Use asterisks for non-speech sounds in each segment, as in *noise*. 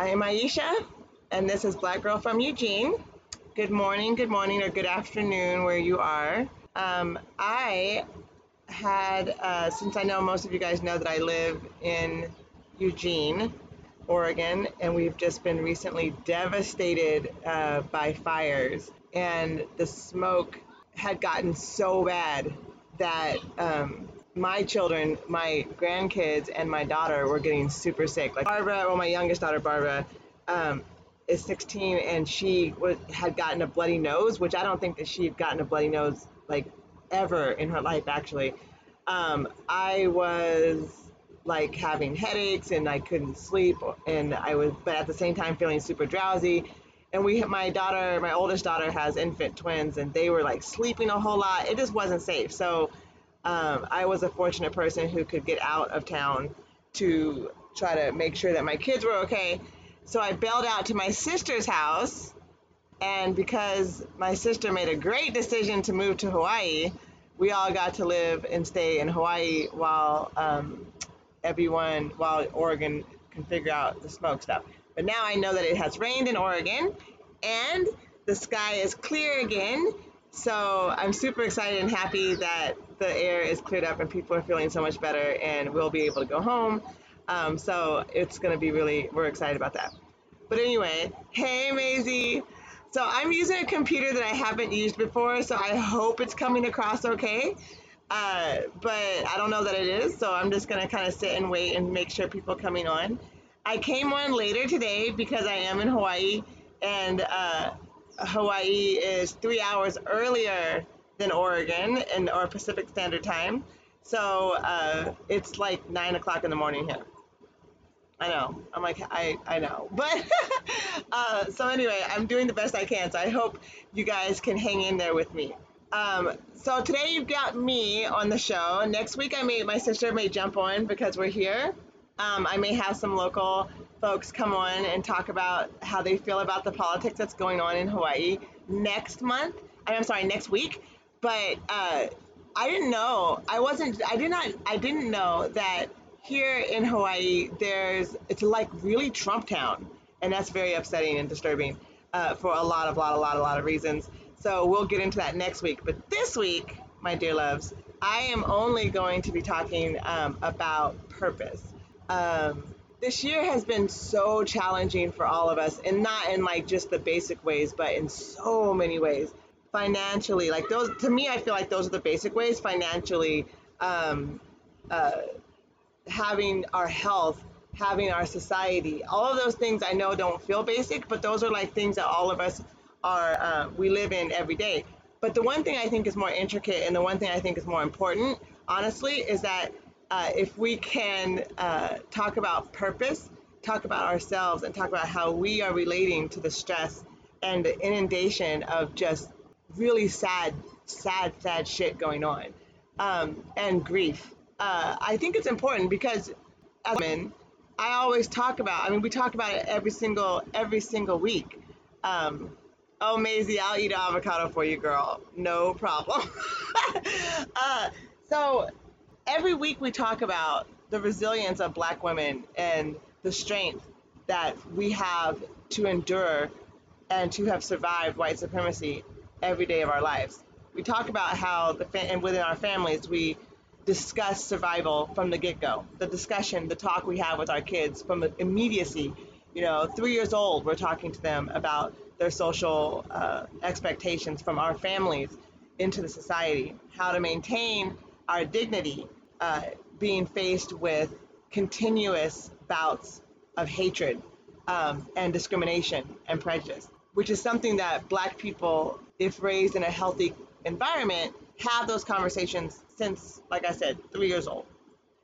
I am Aisha, and this is Black Girl from Eugene. Good morning, good morning, or good afternoon, where you are. Um, I had, uh, since I know most of you guys know that I live in Eugene, Oregon, and we've just been recently devastated uh, by fires, and the smoke had gotten so bad that um, my children, my grandkids, and my daughter were getting super sick. Like Barbara, well, my youngest daughter, Barbara, um, is 16, and she was, had gotten a bloody nose, which I don't think that she had gotten a bloody nose like ever in her life, actually. Um, I was like having headaches and I couldn't sleep, and I was, but at the same time feeling super drowsy. And we, my daughter, my oldest daughter, has infant twins, and they were like sleeping a whole lot. It just wasn't safe. So um, I was a fortunate person who could get out of town to try to make sure that my kids were okay. So I bailed out to my sister's house, and because my sister made a great decision to move to Hawaii, we all got to live and stay in Hawaii while um, everyone, while Oregon can figure out the smoke stuff. But now I know that it has rained in Oregon, and the sky is clear again. So I'm super excited and happy that the air is cleared up and people are feeling so much better and we'll be able to go home. Um, so it's going to be really, we're excited about that. But anyway, hey Maisie. So I'm using a computer that I haven't used before, so I hope it's coming across okay. Uh, but I don't know that it is, so I'm just going to kind of sit and wait and make sure people coming on. I came on later today because I am in Hawaii, and uh, Hawaii is three hours earlier than Oregon and or Pacific Standard Time. So uh, it's like nine o'clock in the morning here. I know. I'm like I I know, *laughs* but uh, so anyway, I'm doing the best I can. So I hope you guys can hang in there with me. Um, so today you've got me on the show. Next week I may my sister may jump on because we're here. Um, I may have some local folks come on and talk about how they feel about the politics that's going on in Hawaii next month. I'm sorry, next week. But uh, I didn't know. I wasn't. I did not. I didn't know that here in Hawaii, there's. It's like really Trump town, and that's very upsetting and disturbing uh, for a lot of, lot, a lot, a lot of reasons. So we'll get into that next week. But this week, my dear loves, I am only going to be talking um, about purpose. Um, this year has been so challenging for all of us, and not in like just the basic ways, but in so many ways financially like those to me i feel like those are the basic ways financially um, uh, having our health having our society all of those things i know don't feel basic but those are like things that all of us are uh, we live in every day. But the one thing i think is more intricate and the one thing i think is more important honestly is that uh, if we can uh, talk about purpose talk about ourselves and talk about how we are relating to the stress and the inundation of just really sad, sad, sad shit going on, um, and grief. Uh, I think it's important because as women, I always talk about. I mean, we talk about it every single every single week. Um, oh, Maisie, I'll eat an avocado for you, girl. No problem. *laughs* uh, so every week we talk about the resilience of Black women and the strength that we have to endure and to have survived white supremacy every day of our lives. We talk about how the fa- and within our families we discuss survival from the get-go. The discussion, the talk we have with our kids from immediacy. You know, three years old, we're talking to them about their social uh, expectations from our families into the society, how to maintain our dignity, uh, being faced with continuous bouts of hatred um, and discrimination and prejudice, which is something that Black people if raised in a healthy environment, have those conversations since, like I said, three years old.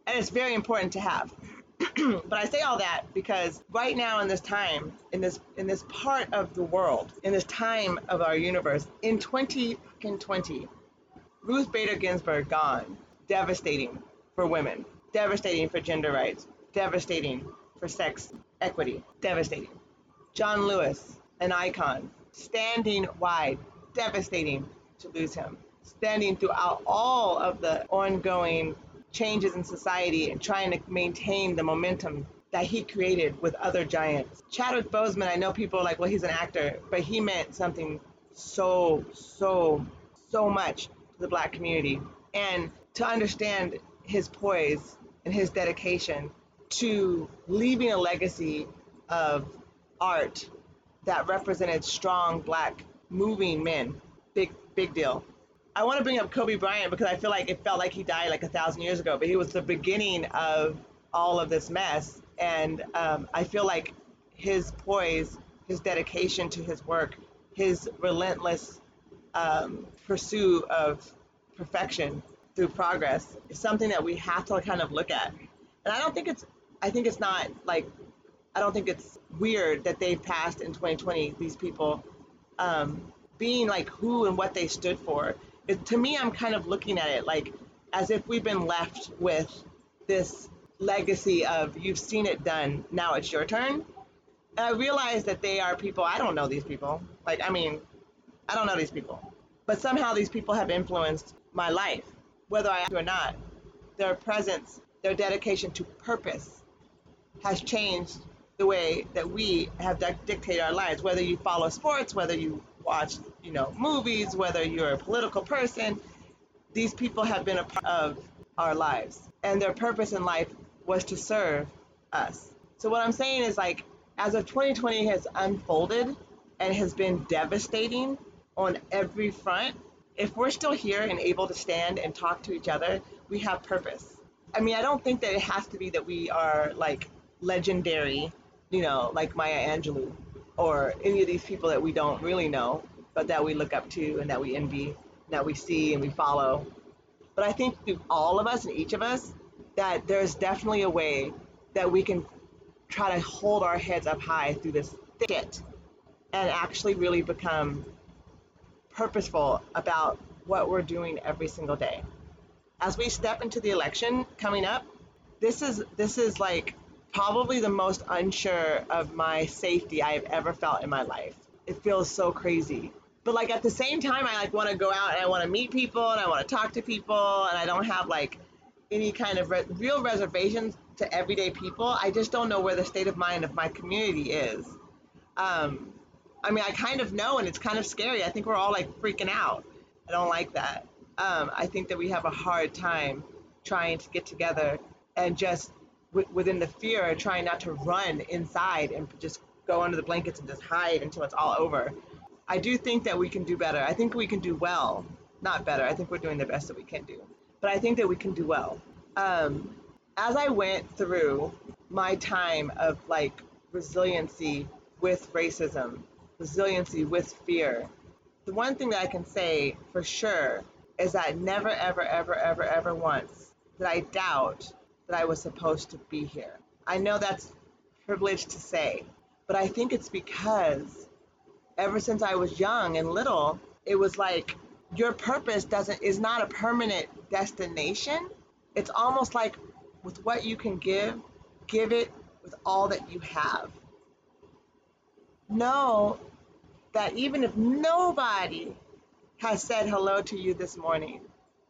And it's very important to have. *clears throat* but I say all that because right now in this time, in this in this part of the world, in this time of our universe, in 2020, Ruth Bader Ginsburg gone, devastating for women, devastating for gender rights, devastating for sex equity, devastating. John Lewis, an icon, standing wide, devastating to lose him. Standing throughout all of the ongoing changes in society and trying to maintain the momentum that he created with other giants. Chadwick Boseman, I know people are like, well, he's an actor, but he meant something so, so, so much to the black community. And to understand his poise and his dedication to leaving a legacy of art that represented strong black moving men. Big big deal. I want to bring up Kobe Bryant because I feel like it felt like he died like a thousand years ago, but he was the beginning of all of this mess. And um, I feel like his poise, his dedication to his work, his relentless um, pursuit of perfection through progress is something that we have to kind of look at. And I don't think it's, I think it's not like, I don't think it's weird that they've passed in 2020, these people um, being like who and what they stood for. It, to me, I'm kind of looking at it like as if we've been left with this legacy of you've seen it done, now it's your turn. And I realize that they are people, I don't know these people. Like, I mean, I don't know these people. But somehow these people have influenced my life whether I am or not, their presence, their dedication to purpose has changed the way that we have dictated our lives. Whether you follow sports, whether you watch, you know, movies, whether you're a political person, these people have been a part of our lives, and their purpose in life was to serve us. So what I'm saying is like, as of 2020 has unfolded and has been devastating on every front, if we're still here and able to stand and talk to each other, we have purpose. I mean, I don't think that it has to be that we are like legendary, you know, like Maya Angelou or any of these people that we don't really know, but that we look up to and that we envy, that we see and we follow. But I think through all of us and each of us, that there's definitely a way that we can try to hold our heads up high through this thicket and actually really become purposeful about what we're doing every single day. As we step into the election coming up, this is this is like probably the most unsure of my safety I have ever felt in my life. It feels so crazy. But like at the same time I like want to go out and I want to meet people and I want to talk to people and I don't have like any kind of re- real reservations to everyday people. I just don't know where the state of mind of my community is. Um, I mean, I kind of know, and it's kind of scary. I think we're all like freaking out. I don't like that. Um, I think that we have a hard time trying to get together and just within the fear, of trying not to run inside and just go under the blankets and just hide until it's all over. I do think that we can do better. I think we can do well. Not better. I think we're doing the best that we can do. But I think that we can do well. Um, as I went through my time of like resiliency with racism resiliency with fear. The one thing that I can say for sure is that never, ever, ever, ever, ever once did I doubt that I was supposed to be here. I know that's privileged to say, but I think it's because ever since I was young and little, it was like your purpose doesn't is not a permanent destination. It's almost like with what you can give, give it with all that you have know that even if nobody has said hello to you this morning,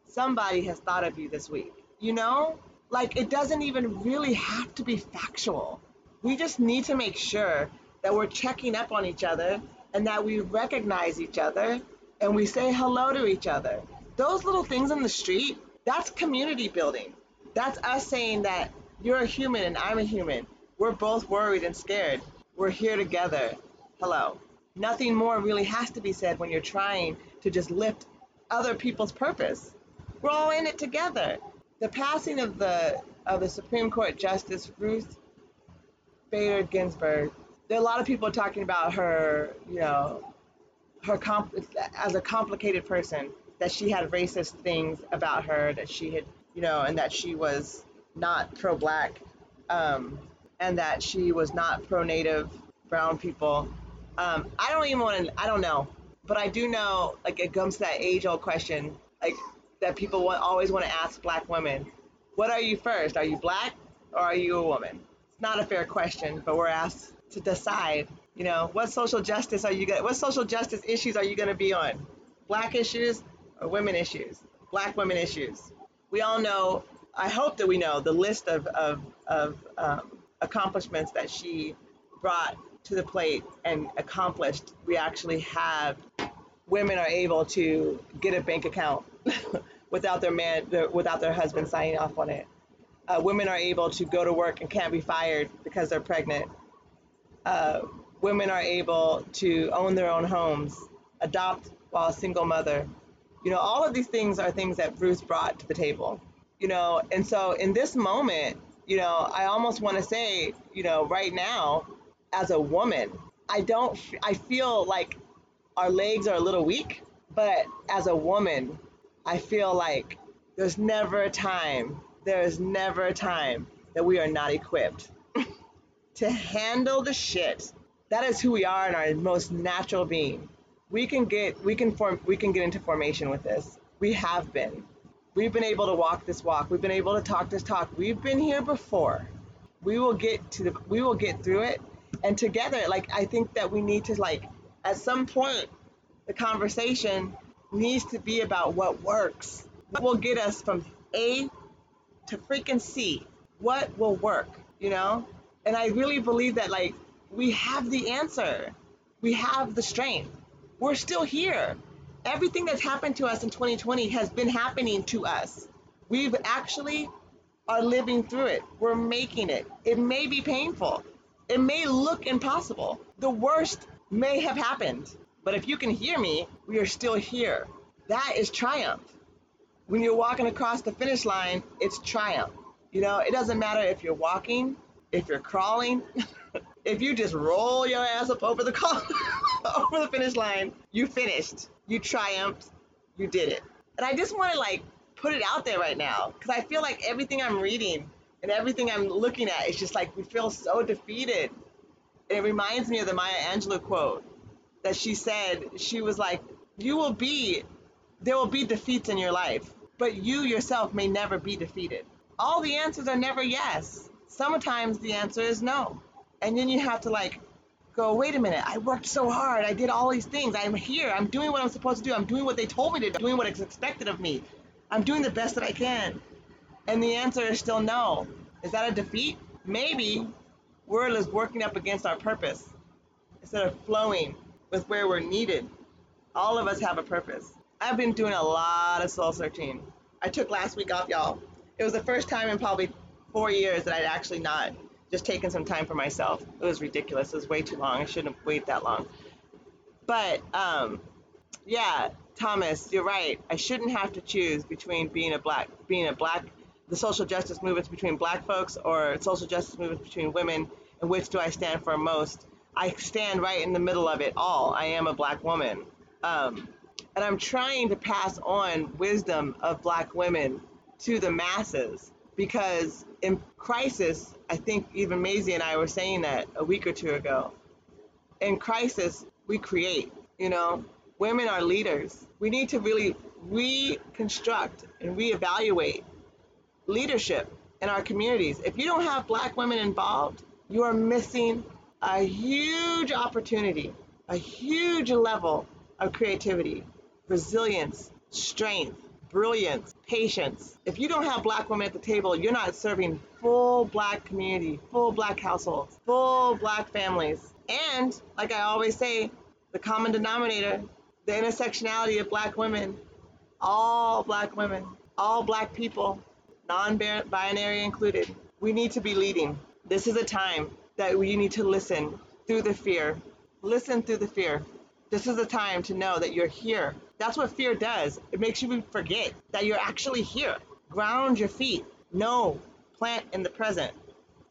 somebody has thought of you this week. You know, like it doesn't even really have to be factual. We just need to make sure that we're checking up on each other and that we recognize each other and we say hello to each other. Those little things in the street, that's community building. That's us saying that you're a human and I'm a human. We're both worried and scared. We're here together hello. Nothing more really has to be said when you're trying to just lift other people's purpose. We're all in it together. The passing of the of the Supreme Court Justice Ruth Bader Ginsburg. There are a lot of people talking about her, you know, her comp- as a complicated person. That she had racist things about her. That she had, you know, and that she was not pro-black, um, and that she was not pro-native brown people. Um, I don't even want to. I don't know, but I do know. Like it comes to that age-old question, like that people want, always want to ask black women, "What are you first? Are you black or are you a woman?" It's not a fair question, but we're asked to decide. You know, what social justice are you going? What social justice issues are you going to be on? Black issues or women issues? Black women issues. We all know. I hope that we know the list of of, of um, accomplishments that she brought to the plate and accomplished, we actually have women are able to get a bank account *laughs* without their man, their, without their husband signing off on it. Uh, women are able to go to work and can't be fired because they're pregnant. Uh, women are able to own their own homes, adopt while a single mother. You know, all of these things are things that Bruce brought to the table. You know, and so in this moment, you know, I almost want to say, you know, right now, as a woman, I don't, I feel like our legs are a little weak, but as a woman, I feel like there's never a time, there is never a time that we are not equipped *laughs* to handle the shit. That is who we are in our most natural being. We can get we can form we can get into formation with this. We have been. We've been able to walk this walk. We've been able to talk this talk. We've been here before. We will get to the we will get through it. And together, like I think that we need to like at some point the conversation needs to be about what works. What will get us from A to freaking C? What will work, you know? And I really believe that like we have the answer. We have the strength. We're still here. Everything that's happened to us in 2020 has been happening to us. We've actually are living through it. We're making it. It may be painful. It may look impossible. The worst may have happened. But if you can hear me, we are still here. That is triumph. When you're walking across the finish line, it's triumph. You know, it doesn't matter if you're walking, if you're crawling, *laughs* if you just roll your ass up over the *laughs* call, over the finish line, you finished. You triumphed. You did it. And I just want to like put it out there right now because I feel like everything I'm reading and everything I'm looking at is just like we feel so defeated. And it reminds me of the Maya Angelou quote that she said. She was like, "You will be, there will be defeats in your life, but you yourself may never be defeated. All the answers are never yes. Sometimes the answer is no, and then you have to like." Go, wait a minute. I worked so hard. I did all these things. I'm here. I'm doing what I'm supposed to do. I'm doing what they told me to do. I'm doing what is expected of me. I'm doing the best that I can. And the answer is still no. Is that a defeat? Maybe we're just working up against our purpose instead of flowing with where we're needed. All of us have a purpose. I've been doing a lot of soul searching. I took last week off, y'all. It was the first time in probably four years that I'd actually not just taken some time for myself. It was ridiculous. It was way too long. I shouldn't have waited that long. But um, yeah, Thomas, you're right. I shouldn't have to choose between being a black, being a black, the social justice movements between black folks or social justice movements between women, and which do I stand for most? I stand right in the middle of it all. I am a black woman. Um, and I'm trying to pass on wisdom of black women to the masses because in crisis, I think even Maisie and I were saying that a week or two ago. In crisis, we create, you know, women are leaders. We need to really reconstruct and reevaluate leadership in our communities. If you don't have black women involved, you are missing a huge opportunity, a huge level of creativity, resilience, strength, brilliance, patience. If you don't have black women at the table, you're not serving full black community, full black households, full black families. And like I always say, the common denominator, the intersectionality of black women, all black women, all black people, non binary included. We need to be leading. This is a time that we need to listen through the fear. Listen through the fear. This is the time to know that you're here. That's what fear does. It makes you forget that you're actually here. Ground your feet. Know, plant in the present.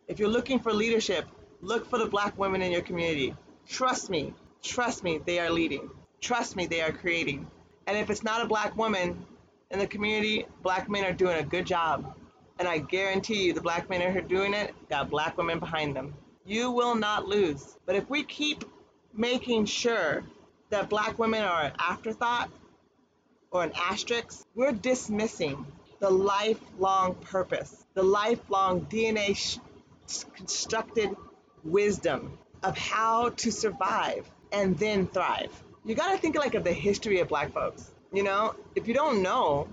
If you're looking for leadership, look for the black women in your community. Trust me, trust me, they are leading. Trust me, they are creating. And if it's not a black woman in the community, black men are doing a good job. And I guarantee you, the black men are doing it got black women behind them you will not lose. But if we keep making sure that black women are an afterthought or an asterisk, we're dismissing the lifelong purpose, the lifelong DNA sh- constructed wisdom of how to survive and then thrive. You got to think like of the history of black folks. You know, if you don't know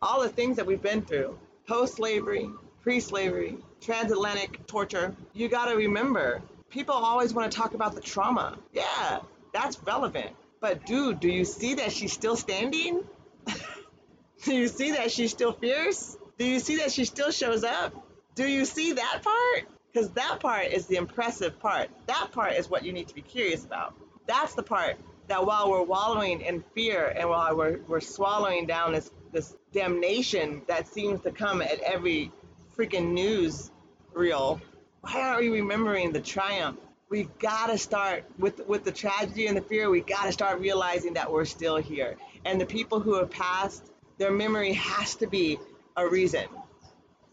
all the things that we've been through, post slavery, pre slavery, transatlantic torture, you got to remember people always want to talk about the trauma. Yeah, that's relevant. But dude, do you see that she's still standing? *laughs* do you see that she's still fierce? Do you see that she still shows up? Do you see that part? Because that part is the impressive part. That part is what you need to be curious about. That's the part that while we're wallowing in fear and while we're, we're swallowing down this, this damnation that seems to come at every freaking news reel, why aren't we remembering the triumph? We've gotta start with with the tragedy and the fear. We gotta start realizing that we're still here, and the people who have passed, their memory has to be a reason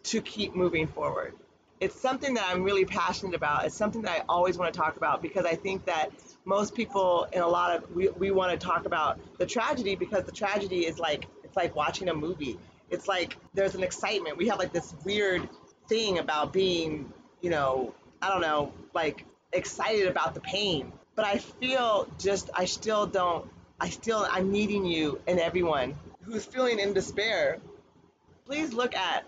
to keep moving forward. It's something that I'm really passionate about. It's something that I always want to talk about because I think that most people in a lot of we, we want to talk about the tragedy because the tragedy is like it's like watching a movie it's like there's an excitement we have like this weird thing about being you know i don't know like excited about the pain but i feel just i still don't i still i'm needing you and everyone who's feeling in despair please look at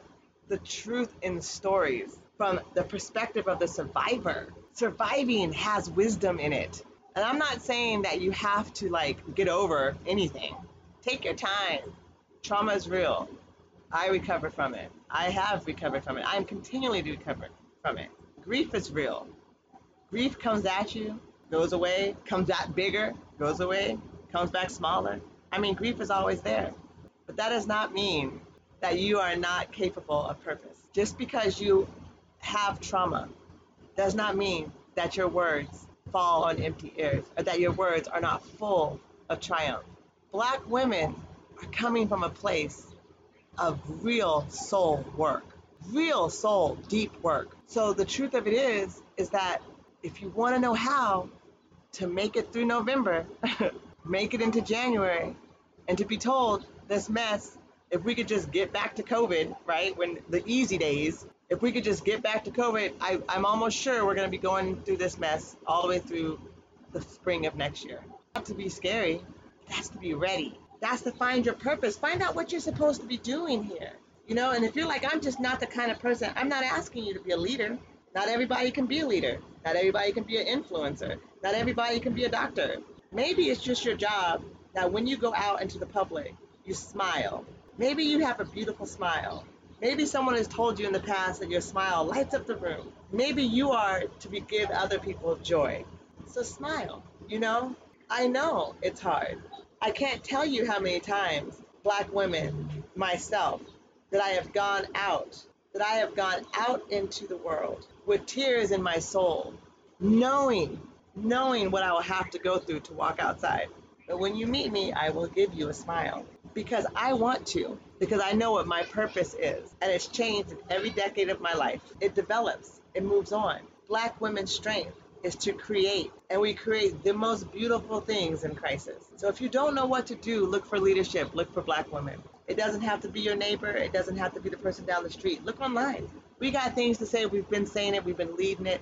the truth in stories from the perspective of the survivor surviving has wisdom in it and I'm not saying that you have to like get over anything. Take your time. Trauma is real. I recover from it. I have recovered from it. I'm continually recovering from it. Grief is real. Grief comes at you, goes away, comes back bigger, goes away, comes back smaller. I mean, grief is always there. But that does not mean that you are not capable of purpose. Just because you have trauma does not mean that your words fall on empty ears, or that your words are not full of triumph. Black women are coming from a place of real soul work, real soul deep work. So the truth of it is, is that if you want to know how to make it through November, *laughs* make it into January, and to be told this mess, if we could just get back to COVID, right, when the easy days, if we could just get back to COVID, I, I'm almost sure we're going to be going through this mess all the way through the spring of next year. Not to be scary, it has to be ready. That's to find your purpose. Find out what you're supposed to be doing here. You know, and if you're like, I'm just not the kind of person, I'm not asking you to be a leader. Not everybody can be a leader. Not everybody can be an influencer. Not everybody can be a doctor. Maybe it's just your job that when you go out into the public, you smile. Maybe you have a beautiful smile. Maybe someone has told you in the past that your smile lights up the room. Maybe you are to give other people joy. So smile, you know? I know it's hard. I can't tell you how many times, black women, myself, that I have gone out, that I have gone out into the world with tears in my soul, knowing, knowing what I will have to go through to walk outside. But when you meet me, I will give you a smile because I want to, because I know what my purpose is. And it's changed in every decade of my life. It develops, it moves on. Black women's strength is to create, and we create the most beautiful things in crisis. So if you don't know what to do, look for leadership, look for black women. It doesn't have to be your neighbor, it doesn't have to be the person down the street. Look online. We got things to say, we've been saying it, we've been leading it.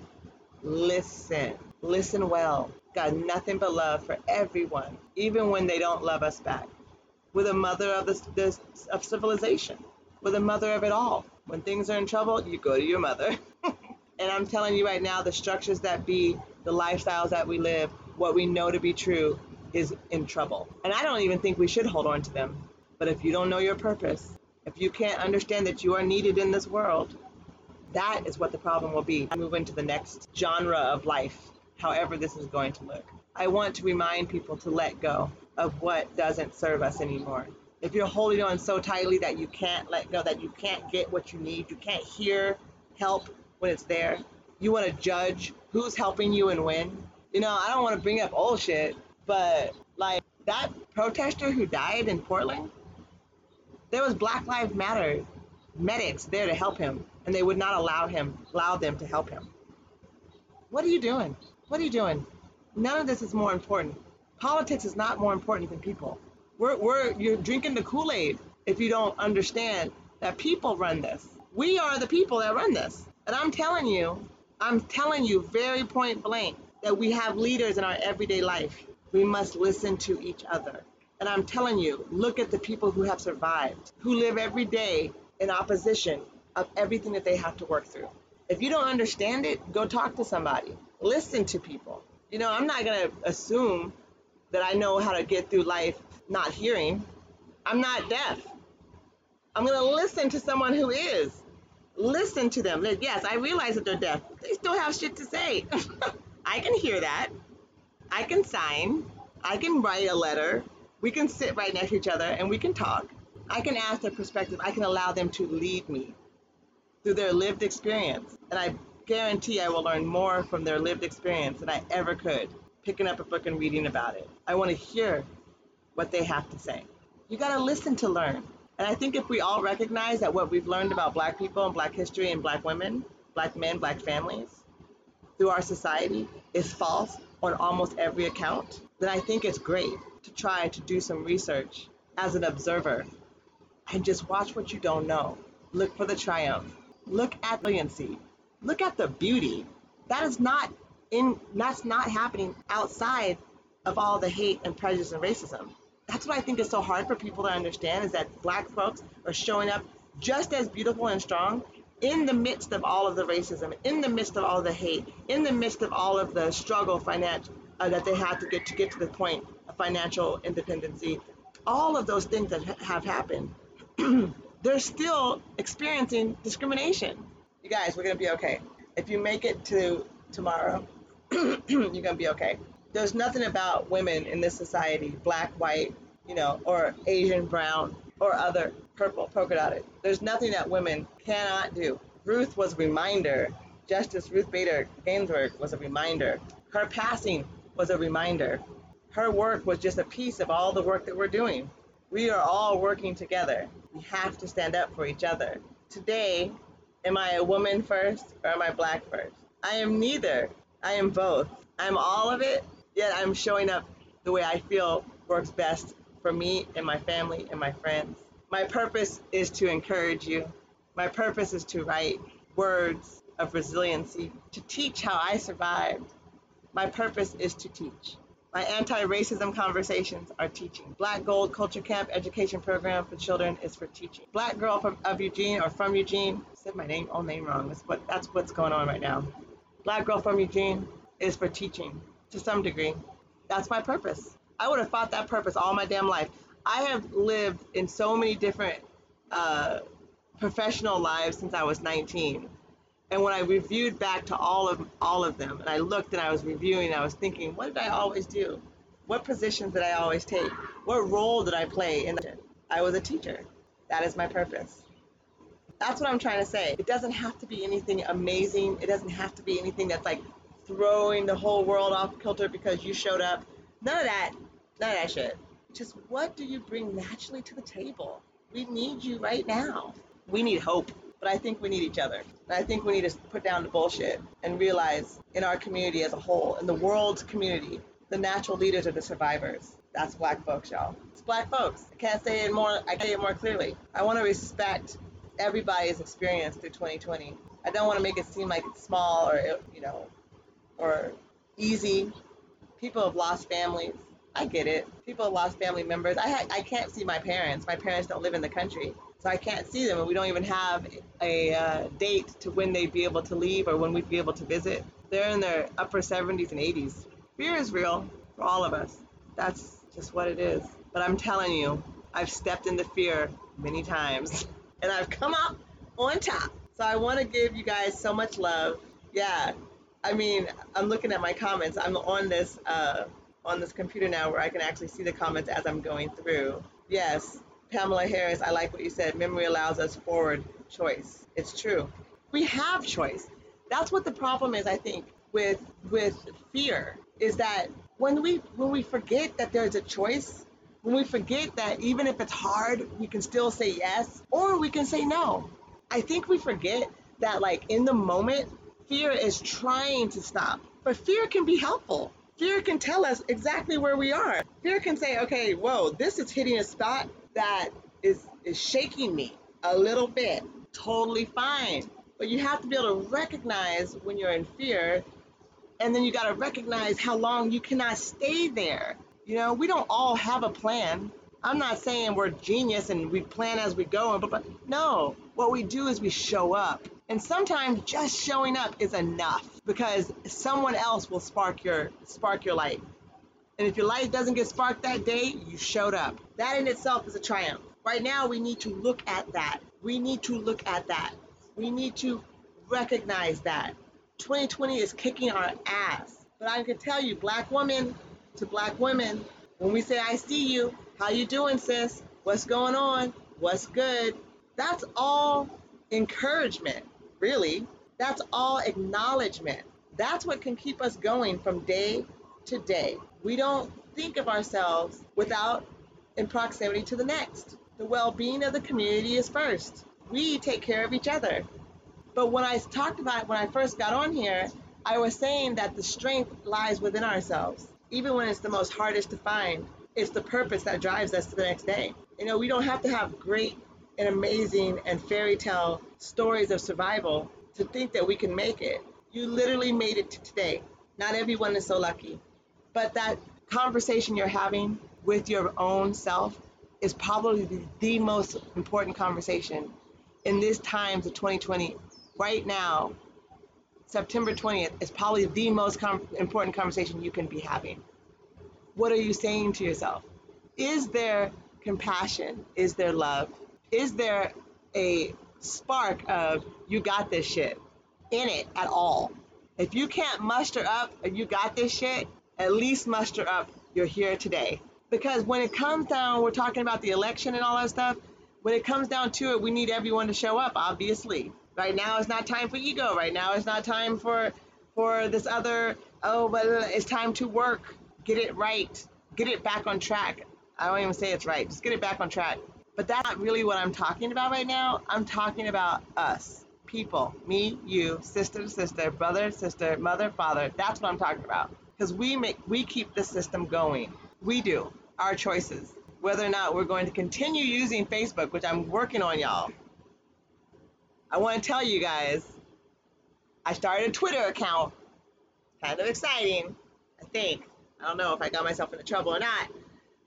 Listen, listen well. Got nothing but love for everyone, even when they don't love us back. We're the mother of, this, this, of civilization. We're the mother of it all. When things are in trouble, you go to your mother. *laughs* and I'm telling you right now, the structures that be, the lifestyles that we live, what we know to be true is in trouble. And I don't even think we should hold on to them. But if you don't know your purpose, if you can't understand that you are needed in this world, that is what the problem will be. I move into the next genre of life, however this is going to look. I want to remind people to let go of what doesn't serve us anymore. If you're holding on so tightly that you can't let go, that you can't get what you need, you can't hear help when it's there, you want to judge who's helping you and when. You know, I don't want to bring up old shit, but like that protester who died in Portland, there was Black Lives Matter medics there to help him, and they would not allow him, allow them to help him. What are you doing? What are you doing? None of this is more important. Politics is not more important than people. We're, we're, you're drinking the Kool Aid if you don't understand that people run this. We are the people that run this. And I'm telling you, I'm telling you very point blank that we have leaders in our everyday life. We must listen to each other. And I'm telling you, look at the people who have survived, who live every day in opposition of everything that they have to work through. If you don't understand it, go talk to somebody. Listen to people. You know, I'm not going to assume that I know how to get through life not hearing. I'm not deaf. I'm going to listen to someone who is. Listen to them. Yes, I realize that they're deaf. They still have shit to say. *laughs* I can hear that. I can sign. I can write a letter. We can sit right next to each other and we can talk. I can ask their perspective. I can allow them to lead me through their lived experience. And I guarantee I will learn more from their lived experience than I ever could picking up a book and reading about it. I want to hear what they have to say. You got to listen to learn. And I think if we all recognize that what we've learned about black people and black history and black women, black men, black families through our society is false on almost every account, then I think it's great to try to do some research as an observer and just watch what you don't know. Look for the triumph. Look at brilliancy. Look at the beauty. That is not in that's not happening outside of all the hate and prejudice and racism. That's what I think is so hard for people to understand is that black folks are showing up just as beautiful and strong in the midst of all of the racism, in the midst of all of the hate, in the midst of all of the struggle financial uh, that they had to get to get to the point of financial independency, all of those things that ha- have happened, *clears throat* they're still experiencing discrimination. You guys, we're gonna be okay. If you make it to tomorrow, *clears throat* you're gonna be okay. There's nothing about women in this society, black, white, you know, or Asian, brown, or other purple, polka dotted. There's nothing that women cannot do. Ruth was a reminder. Justice Ruth Bader Ginsburg was a reminder. Her passing was a reminder. Her work was just a piece of all the work that we're doing. We are all working together. We have to stand up for each other. Today, am I a woman first or am I black first? I am neither. I am both. I'm all of it, yet I'm showing up the way I feel works best for me and my family and my friends. My purpose is to encourage you. My purpose is to write words of resiliency, to teach how I survived. My purpose is to teach. My anti-racism conversations are teaching. Black Gold Culture Camp education program for children is for teaching. Black Girl from, of Eugene or from Eugene, I said my name, own name wrong. That's what that's what's going on right now. Black Girl from Eugene is for teaching to some degree. That's my purpose. I would have fought that purpose all my damn life. I have lived in so many different uh, professional lives since I was 19. And when I reviewed back to all of all of them, and I looked and I was reviewing, I was thinking, what did I always do? What positions did I always take? What role did I play in? The, I was a teacher. That is my purpose. That's what I'm trying to say. It doesn't have to be anything amazing. It doesn't have to be anything that's like throwing the whole world off kilter because you showed up. None of that. None of that shit. Just what do you bring naturally to the table? We need you right now. We need hope but I think we need each other. And I think we need to put down the bullshit and realize in our community as a whole, in the world's community, the natural leaders are the survivors. That's black folks, y'all. It's black folks. I can't say it more. I can't say it more clearly. I want to respect everybody's experience through 2020. I don't want to make it seem like it's small or you know, or easy. People have lost families. I get it. People have lost family members. I ha- I can't see my parents. My parents don't live in the country. So I can't see them, and we don't even have a uh, date to when they'd be able to leave or when we'd be able to visit. They're in their upper 70s and 80s. Fear is real for all of us. That's just what it is. But I'm telling you, I've stepped into fear many times, *laughs* and I've come out on top. So I want to give you guys so much love. Yeah, I mean, I'm looking at my comments. I'm on this uh, on this computer now where I can actually see the comments as I'm going through. Yes, Pamela Harris, I like what you said. Memory allows us forward choice. It's true. We have choice. That's what the problem is, I think, with with fear is that when we when we forget that there's a choice, when we forget that even if it's hard, we can still say yes or we can say no. I think we forget that like in the moment, fear is trying to stop. But fear can be helpful. Fear can tell us exactly where we are. Fear can say, okay, whoa, this is hitting a spot that is is shaking me a little bit. Totally fine. But you have to be able to recognize when you're in fear and then you got to recognize how long you cannot stay there. You know, we don't all have a plan. I'm not saying we're genius and we plan as we go, but, but no, what we do is we show up. And sometimes just showing up is enough because someone else will spark your spark your light. And if your light doesn't get sparked that day, you showed up. That in itself is a triumph. Right now, we need to look at that. We need to look at that. We need to recognize that. 2020 is kicking our ass. But I can tell you, black women to black women, when we say I see you, how you doing, sis? What's going on? What's good? That's all encouragement, really. That's all acknowledgement. That's what can keep us going from day to day. We don't think of ourselves without in proximity to the next. The well being of the community is first. We take care of each other. But when I talked about when I first got on here, I was saying that the strength lies within ourselves. Even when it's the most hardest to find, it's the purpose that drives us to the next day. You know, we don't have to have great and amazing and fairy tale stories of survival to think that we can make it. You literally made it to today. Not everyone is so lucky. But that conversation you're having with your own self is probably the, most important conversation in this times of 2020. Right now, September 20th is probably the most com- important conversation you can be having. What are you saying to yourself? Is there compassion? Is there love? Is there a spark of you got this shit in it at all? If you can't muster up you got this shit, at least muster up you're here today. Because when it comes down, we're talking about the election and all that stuff. When it comes down to it, we need everyone to show up, obviously. Right now it's not time for ego. Right now it's not time for for this other, oh, but it's time to work. Get it right. Get it back on track. I don't even say it's right. Just get it back on track. But that's not really what I'm talking about right now. I'm talking about us, people, me, you, sister to sister, brother to sister, mother, father. That's what I'm talking about. Because we make we keep the system going. We do our choices. Whether or not we're going to continue using Facebook, which I'm working on, y'all. I want to tell you guys, I started a Twitter account. Kind of exciting, I think. I don't know if I got myself into trouble or not,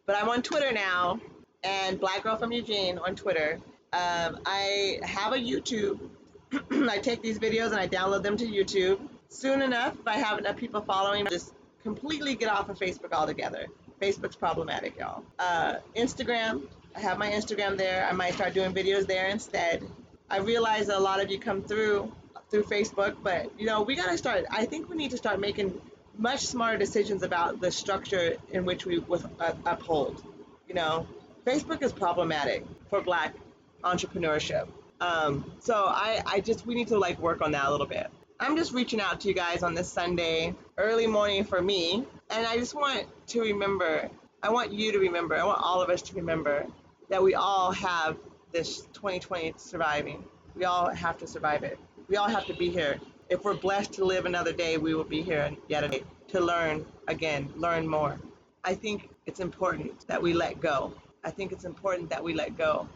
but I'm on Twitter now and Black Girl from Eugene on Twitter. Um, I have a YouTube. *clears throat* I take these videos and I download them to YouTube. Soon enough, if I have enough people following, I'll just completely get off of Facebook altogether. Facebook's problematic, y'all. Uh, Instagram, I have my Instagram there. I might start doing videos there instead. I realize that a lot of you come through through Facebook, but you know we gotta start. I think we need to start making much smarter decisions about the structure in which we with, uh, uphold. You know, Facebook is problematic for Black entrepreneurship. Um, so I, I just we need to like work on that a little bit. I'm just reaching out to you guys on this Sunday, early morning for me, and I just want to remember. I want you to remember. I want all of us to remember that we all have this 2020 surviving. We all have to survive it. We all have to be here. If we're blessed to live another day, we will be here yet again to learn again, learn more. I think it's important that we let go. I think it's important that we let go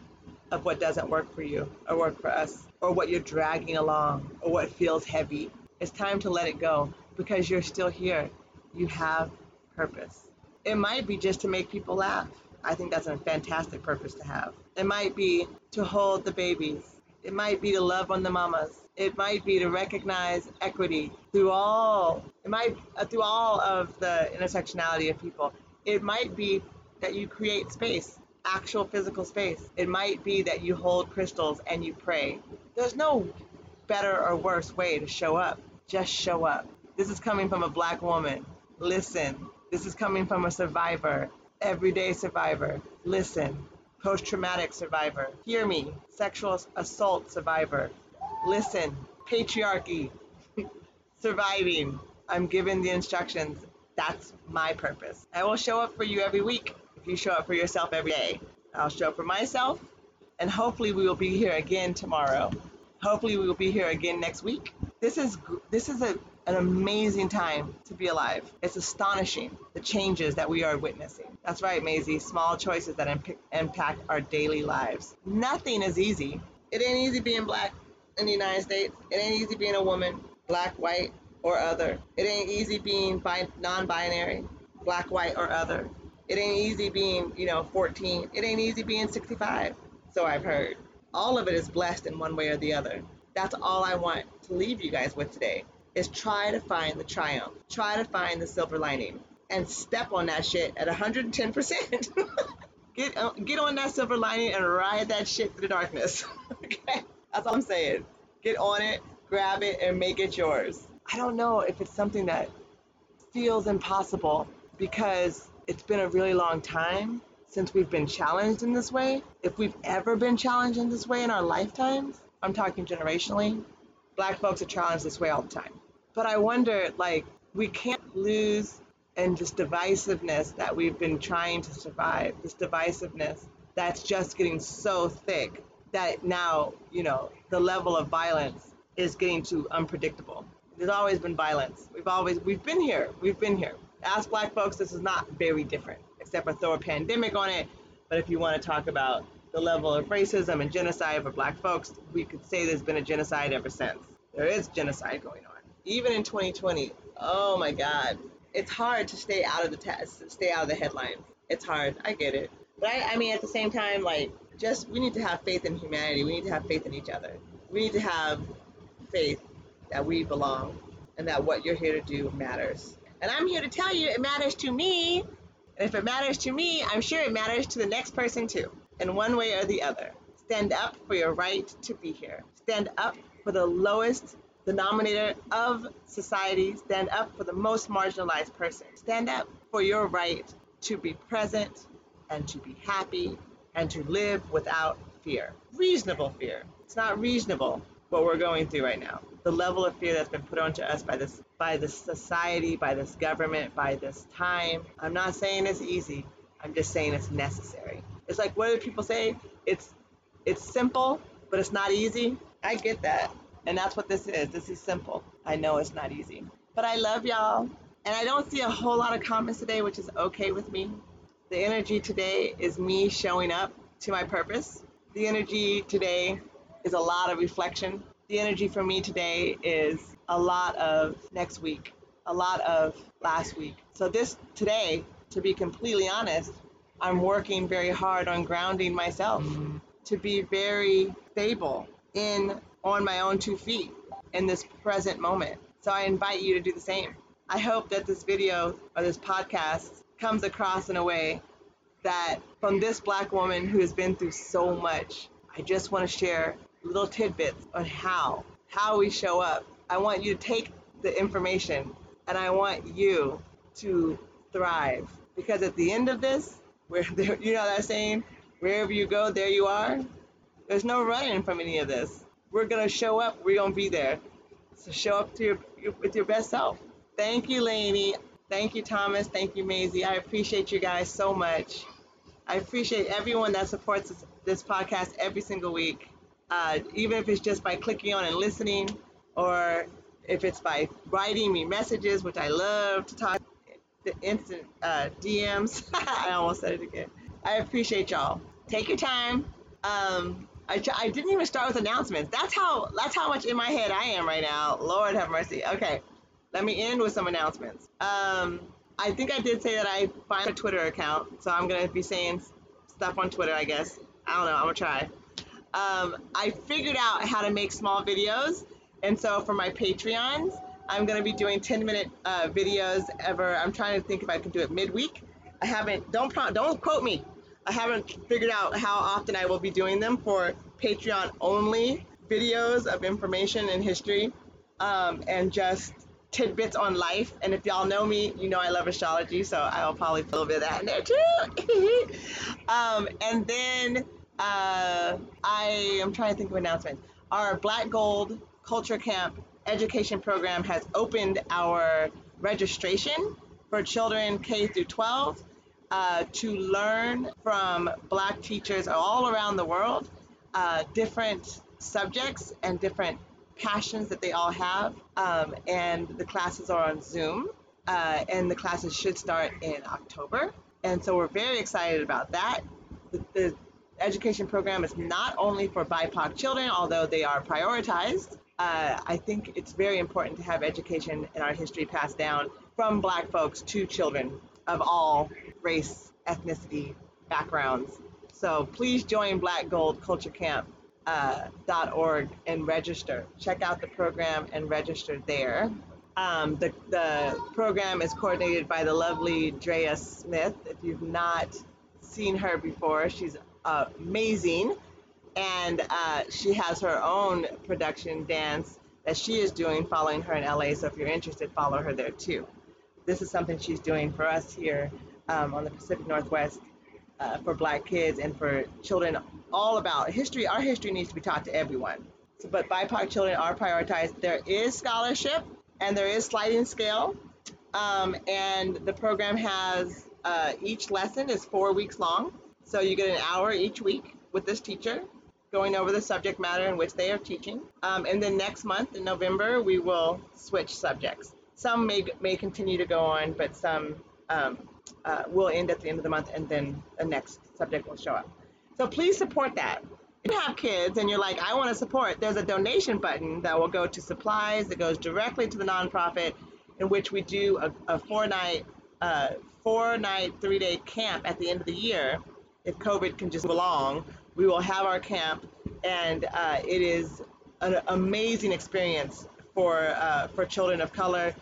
of what doesn't work for you or work for us or what you're dragging along or what feels heavy. It's time to let it go because you're still here. You have purpose. It might be just to make people laugh. I think that's a fantastic purpose to have. It might be to hold the babies. It might be to love on the mamas. It might be to recognize equity through all. It might uh, through all of the intersectionality of people. It might be that you create space, actual physical space. It might be that you hold crystals and you pray. There's no better or worse way to show up. Just show up. This is coming from a black woman. Listen. This is coming from a survivor everyday survivor, listen. Post traumatic survivor, hear me. Sexual assault survivor, listen. Patriarchy, *laughs* surviving. I'm given the instructions. That's my purpose. I will show up for you every week if you show up for yourself every day. I'll show up for myself, and hopefully we will be here again tomorrow. Hopefully we will be here again next week. This is this is a an amazing time to be alive. It's astonishing the changes that we are witnessing. That's right, Maisie. Small choices that imp- impact our daily lives. Nothing is easy. It ain't easy being black in the United States. It ain't easy being a woman, black, white, or other. It ain't easy being bi- non-binary, black, white, or other. It ain't easy being, you know, 14. It ain't easy being 65. So I've heard. All of it is blessed in one way or the other. That's all I want to leave you guys with today is try to find the triumph. Try to find the silver lining and step on that shit at 110%. *laughs* get, uh, get on that silver lining and ride that shit through the darkness. *laughs* okay? That's all I'm saying. Get on it, grab it, and make it yours. I don't know if it's something that feels impossible because it's been a really long time since we've been challenged in this way. If we've ever been challenged in this way in our lifetimes, I'm talking generationally, black folks are challenged this way all the time. But I wonder, like, we can't lose in this divisiveness that we've been trying to survive, this divisiveness that's just getting so thick that now, you know, the level of violence is getting too unpredictable. There's always been violence. We've always, we've been here. We've been here. Ask black folks, this is not very different, except for throw a pandemic on it. But if you want to talk about the level of racism and genocide for black folks, we could say there's been a genocide ever since. There is genocide going on. Even in 2020, oh my God, it's hard to stay out of the test, stay out of the headlines. It's hard. I get it. But I, I mean, at the same time, like, just we need to have faith in humanity. We need to have faith in each other. We need to have faith that we belong and that what you're here to do matters. And I'm here to tell you it matters to me. And if it matters to me, I'm sure it matters to the next person too, in one way or the other. Stand up for your right to be here. Stand up for the lowest denominator of society. Stand up for the most marginalized person. Stand up for your right to be present and to be happy and to live without fear. Reasonable fear. It's not reasonable what we're going through right now. The level of fear that's been put onto us by this by this society, by this government, by this time. I'm not saying it's easy. I'm just saying it's necessary. It's like what do people say? It's it's simple, but it's not easy. I get that. And that's what this is. This is simple. I know it's not easy. But I love y'all. And I don't see a whole lot of comments today, which is okay with me. The energy today is me showing up to my purpose. The energy today is a lot of reflection. The energy for me today is a lot of next week, a lot of last week. So, this today, to be completely honest, I'm working very hard on grounding myself to be very stable in on my own two feet in this present moment. So I invite you to do the same. I hope that this video or this podcast comes across in a way that from this black woman who has been through so much, I just want to share little tidbits on how, how we show up. I want you to take the information and I want you to thrive because at the end of this, *laughs* where you know that saying, wherever you go, there you are. There's no running from any of this we're gonna show up. We're gonna be there. So show up to your, your with your best self. Thank you, Lainey. Thank you, Thomas. Thank you, Maisie. I appreciate you guys so much. I appreciate everyone that supports this, this podcast every single week, uh, even if it's just by clicking on and listening, or if it's by writing me messages, which I love to talk, the instant uh, DMs. *laughs* I almost said it again. I appreciate y'all. Take your time. Um, I, I didn't even start with announcements. That's how that's how much in my head I am right now. Lord have mercy. Okay, let me end with some announcements. Um, I think I did say that I find a Twitter account, so I'm gonna be saying stuff on Twitter. I guess I don't know. I'm gonna try. Um, I figured out how to make small videos, and so for my Patreons, I'm gonna be doing 10 minute uh, videos ever. I'm trying to think if I can do it midweek. I haven't. Don't don't quote me. I haven't figured out how often I will be doing them for Patreon only videos of information and history um, and just tidbits on life. And if y'all know me, you know I love astrology, so I'll probably put a little bit of that in there too. *laughs* um, and then uh, I am trying to think of announcements. Our Black Gold Culture Camp education program has opened our registration for children K through 12 uh, to learn from Black teachers all around the world, uh, different subjects and different passions that they all have. Um, and the classes are on Zoom, uh, and the classes should start in October. And so we're very excited about that. The, the education program is not only for BIPOC children, although they are prioritized. Uh, I think it's very important to have education in our history passed down from Black folks to children of all race, ethnicity, backgrounds. So please join Black Gold Culture Camp uh, .org and register. Check out the program and register there. Um, the, the program is coordinated by the lovely Drea Smith. If you've not seen her before, she's amazing. And uh, she has her own production dance that she is doing following her in LA. So if you're interested, follow her there too. This is something she's doing for us here um, on the Pacific Northwest uh, for black kids and for children all about history. Our history needs to be taught to everyone. So, but BIPOC children are prioritized. There is scholarship and there is sliding scale. Um, and the program has uh, each lesson is four weeks long. So you get an hour each week with this teacher going over the subject matter in which they are teaching. Um, and then next month in November, we will switch subjects. Some may, may continue to go on, but some um, uh, will end at the end of the month and then the next subject will show up. So please support that. If you have kids and you're like, I want to support, there's a donation button that will go to supplies that goes directly to the nonprofit in which we do a, a four night, uh, four night, three day camp at the end of the year. If COVID can just belong, we will have our camp, and uh, it is an amazing experience for uh, for children of color,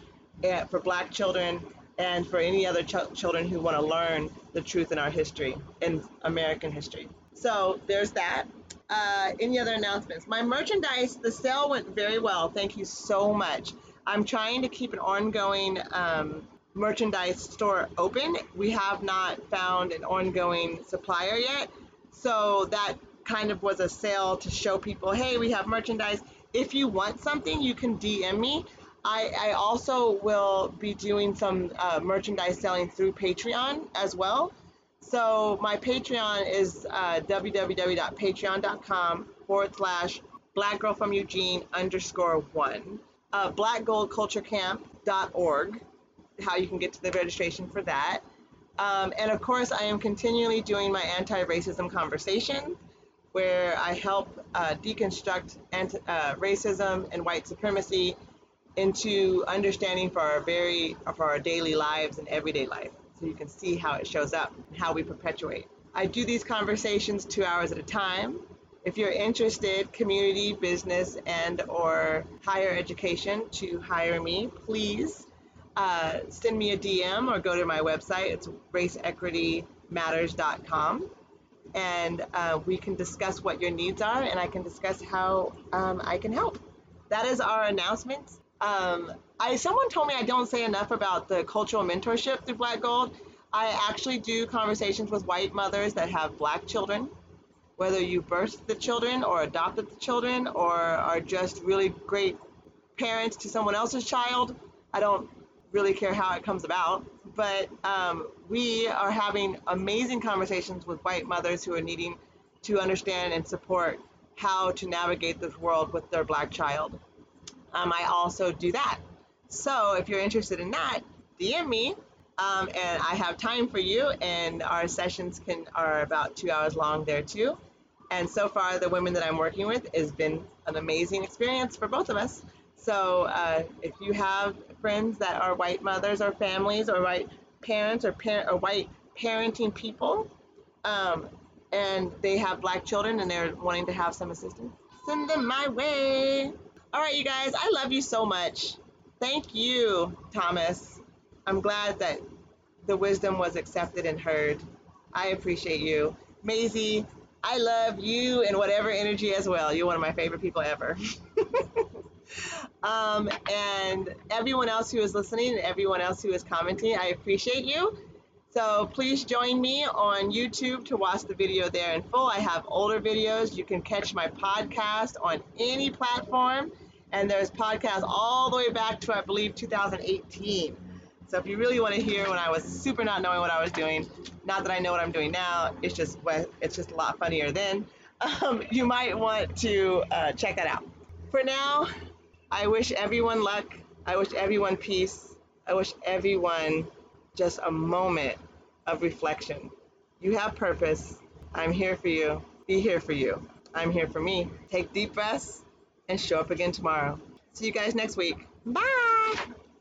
and for Black children, and for any other ch- children who want to learn the truth in our history, in American history. So there's that. Uh, any other announcements? My merchandise, the sale went very well. Thank you so much. I'm trying to keep an ongoing um, merchandise store open. We have not found an ongoing supplier yet. So that kind of was a sale to show people, hey, we have merchandise. If you want something, you can DM me. I, I also will be doing some uh, merchandise selling through Patreon as well. So my Patreon is uh, www.patreon.com forward slash black girl from Eugene underscore one. Uh, blackgoldculturecamp.org, how you can get to the registration for that. Um, and of course, I am continually doing my anti racism conversation where I help uh, deconstruct anti- uh, racism and white supremacy into understanding for our very for our daily lives and everyday life so you can see how it shows up how we perpetuate. I do these conversations two hours at a time. If you're interested, community, business, and or higher education to hire me, please uh, send me a DM or go to my website. It's raceequitymatters.com. And uh, we can discuss what your needs are, and I can discuss how um, I can help. That is our announcements. Um, I someone told me I don't say enough about the cultural mentorship through Black Gold. I actually do conversations with white mothers that have black children, whether you birthed the children or adopted the children or are just really great parents to someone else's child. I don't really care how it comes about, but um, we are having amazing conversations with white mothers who are needing to understand and support how to navigate this world with their black child. Um, I also do that. So if you're interested in that, DM me, um, and I have time for you. And our sessions can are about two hours long there too. And so far, the women that I'm working with has been an amazing experience for both of us. So uh, if you have friends that are white mothers or families or white parents or parent or white parenting people, um, and they have black children and they're wanting to have some assistance, send them my way. All right, you guys, I love you so much. Thank you, Thomas. I'm glad that the wisdom was accepted and heard. I appreciate you. Maisie, I love you and whatever energy as well. You're one of my favorite people ever. *laughs* um, and everyone else who is listening and everyone else who is commenting, I appreciate you. So please join me on YouTube to watch the video there in full. I have older videos. You can catch my podcast on any platform. And there's podcasts all the way back to, I believe, 2018. So if you really want to hear when I was super not knowing what I was doing, not that I know what I'm doing now, it's just it's just a lot funnier then. *laughs* Um, you might want to uh, check that out. For now, I wish everyone luck. I wish everyone peace. I wish everyone just a moment of reflection. You have purpose. I'm here for you. Be here for you. I'm here for me. Take deep breaths and show up again tomorrow. See you guys next week. Bye.